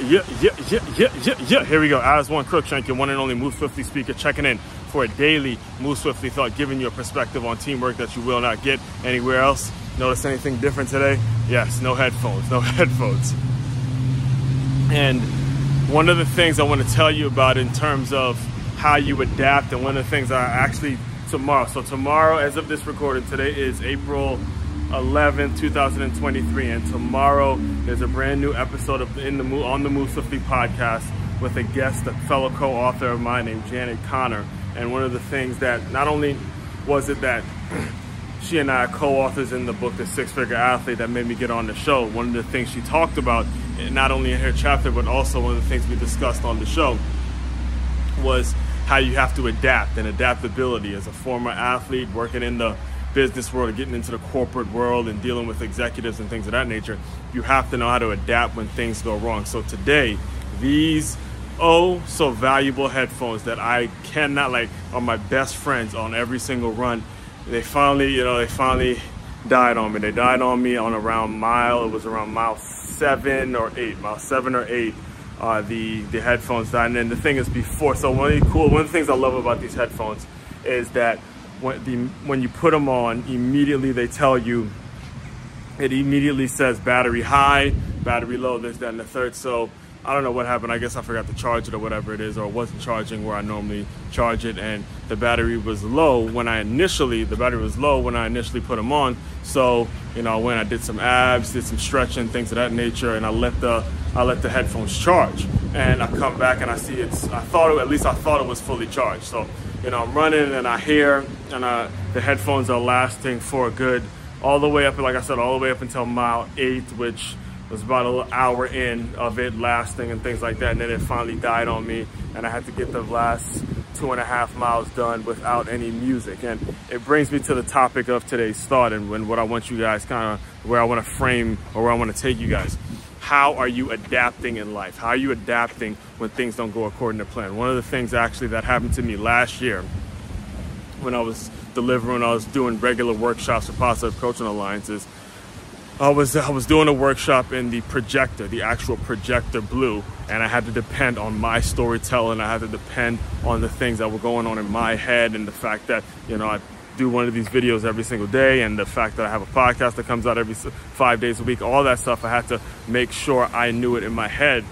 Yeah, yeah, yeah, yeah, yeah, yeah. Here we go. Aswan Crookshank, your one and only Move Swiftly speaker, checking in for a daily Move Swiftly thought, giving you a perspective on teamwork that you will not get anywhere else. Notice anything different today? Yes, no headphones, no headphones. And one of the things I want to tell you about in terms of how you adapt, and one of the things I actually tomorrow. So tomorrow, as of this recording, today is April 11, 2023, and tomorrow there's a brand new episode of in the on the Move podcast with a guest, a fellow co-author of mine named Janet Connor. And one of the things that not only was it that she and I are co-authors in the book The Six Figure Athlete that made me get on the show. One of the things she talked about, not only in her chapter, but also one of the things we discussed on the show, was how you have to adapt and adaptability as a former athlete working in the business world and getting into the corporate world and dealing with executives and things of that nature, you have to know how to adapt when things go wrong. So today, these oh so valuable headphones that I cannot like are my best friends on every single run. They finally, you know, they finally died on me. They died on me on around mile. It was around mile seven or eight, mile seven or eight. Uh, the the headphones died. And then the thing is, before, so one of the cool, one of the things I love about these headphones is that when, the, when you put them on, immediately they tell you, it immediately says battery high, battery low, this, that, and the third. So I don't know what happened. I guess I forgot to charge it or whatever it is, or it wasn't charging where I normally charge it. And the battery was low when I initially, the battery was low when I initially put them on. So, you know, when I did some abs, did some stretching, things of that nature, and I let the, I let the headphones charge. And I come back and I see it's, I thought, it, at least I thought it was fully charged. So you know, I'm running and I hear, and the headphones are lasting for a good, all the way up, like I said, all the way up until mile eight, which was about an hour in of it lasting and things like that. And then it finally died on me, and I had to get the last two and a half miles done without any music. And it brings me to the topic of today's thought and when what I want you guys kind of, where I want to frame or where I want to take you guys how are you adapting in life? How are you adapting when things don't go according to plan? One of the things actually that happened to me last year when I was delivering, I was doing regular workshops for Positive Coaching Alliances. I was I was doing a workshop in the projector, the actual projector blue, and I had to depend on my storytelling. I had to depend on the things that were going on in my head and the fact that you know I do one of these videos every single day and the fact that I have a podcast that comes out every five days a week, all that stuff, I had to make sure I knew it in my head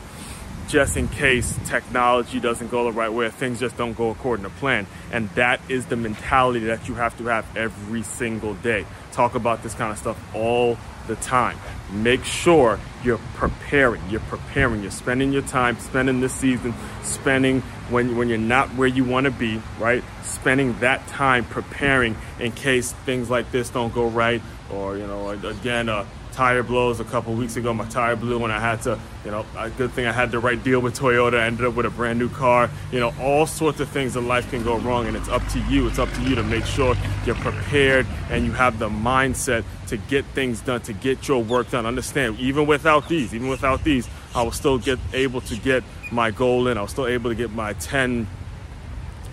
just in case technology doesn't go the right way, things just don't go according to plan. And that is the mentality that you have to have every single day. Talk about this kind of stuff all the time. Make sure you're preparing. You're preparing. You're spending your time, spending this season, spending when, when you're not where you want to be, right? Spending that time preparing in case things like this don't go right or, you know, again, uh, tire blows a couple weeks ago. My tire blew and I had to, you know, a good thing I had the right deal with Toyota. I ended up with a brand new car. You know, all sorts of things in life can go wrong, and it's up to you. It's up to you to make sure you're prepared and you have the mindset to get things done, to get your work done. Understand, even without these, even without these, I was still get able to get my goal in. I was still able to get my 10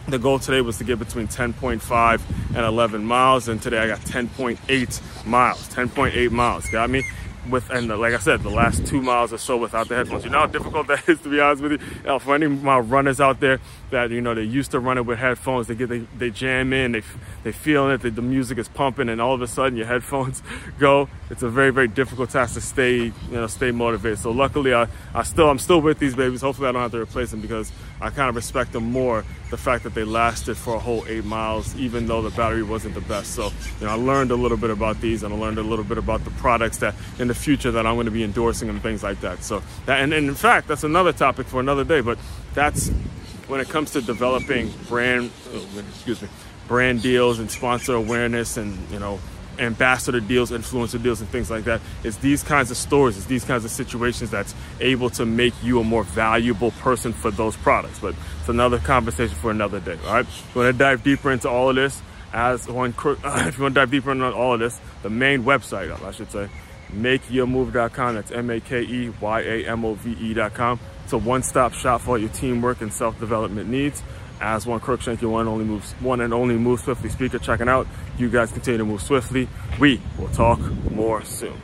the goal today was to get between 10.5 and 11 miles, and today I got 10.8 miles. 10.8 miles, got me? with and like I said, the last two miles or so without the headphones. You know how difficult that is to be honest with you. you know, for any of my runners out there that you know they used to running with headphones, they get they, they jam in, they they feeling it, the, the music is pumping, and all of a sudden your headphones go. It's a very very difficult task to stay you know stay motivated. So luckily I I still I'm still with these babies. Hopefully I don't have to replace them because I kind of respect them more. The fact that they lasted for a whole eight miles, even though the battery wasn't the best. So you know I learned a little bit about these, and I learned a little bit about the products that in the future that I'm going to be endorsing and things like that. So that, and, and in fact, that's another topic for another day. But that's when it comes to developing brand, oh, excuse me, brand deals and sponsor awareness and you know ambassador deals, influencer deals, and things like that. It's these kinds of stories, it's these kinds of situations that's able to make you a more valuable person for those products. But it's another conversation for another day. All right, we want to dive deeper into all of this. Aswan, if you want to dive deeper into all of this, the main website, I should say, makeyourmove.com. That's M-A-K-E-Y-A-M-O-V-E.com. It's a one-stop shop for all your teamwork and self-development needs. Aswan Crookshank, your one only moves, one and only move swiftly speaker checking out. You guys continue to move swiftly. We will talk more soon.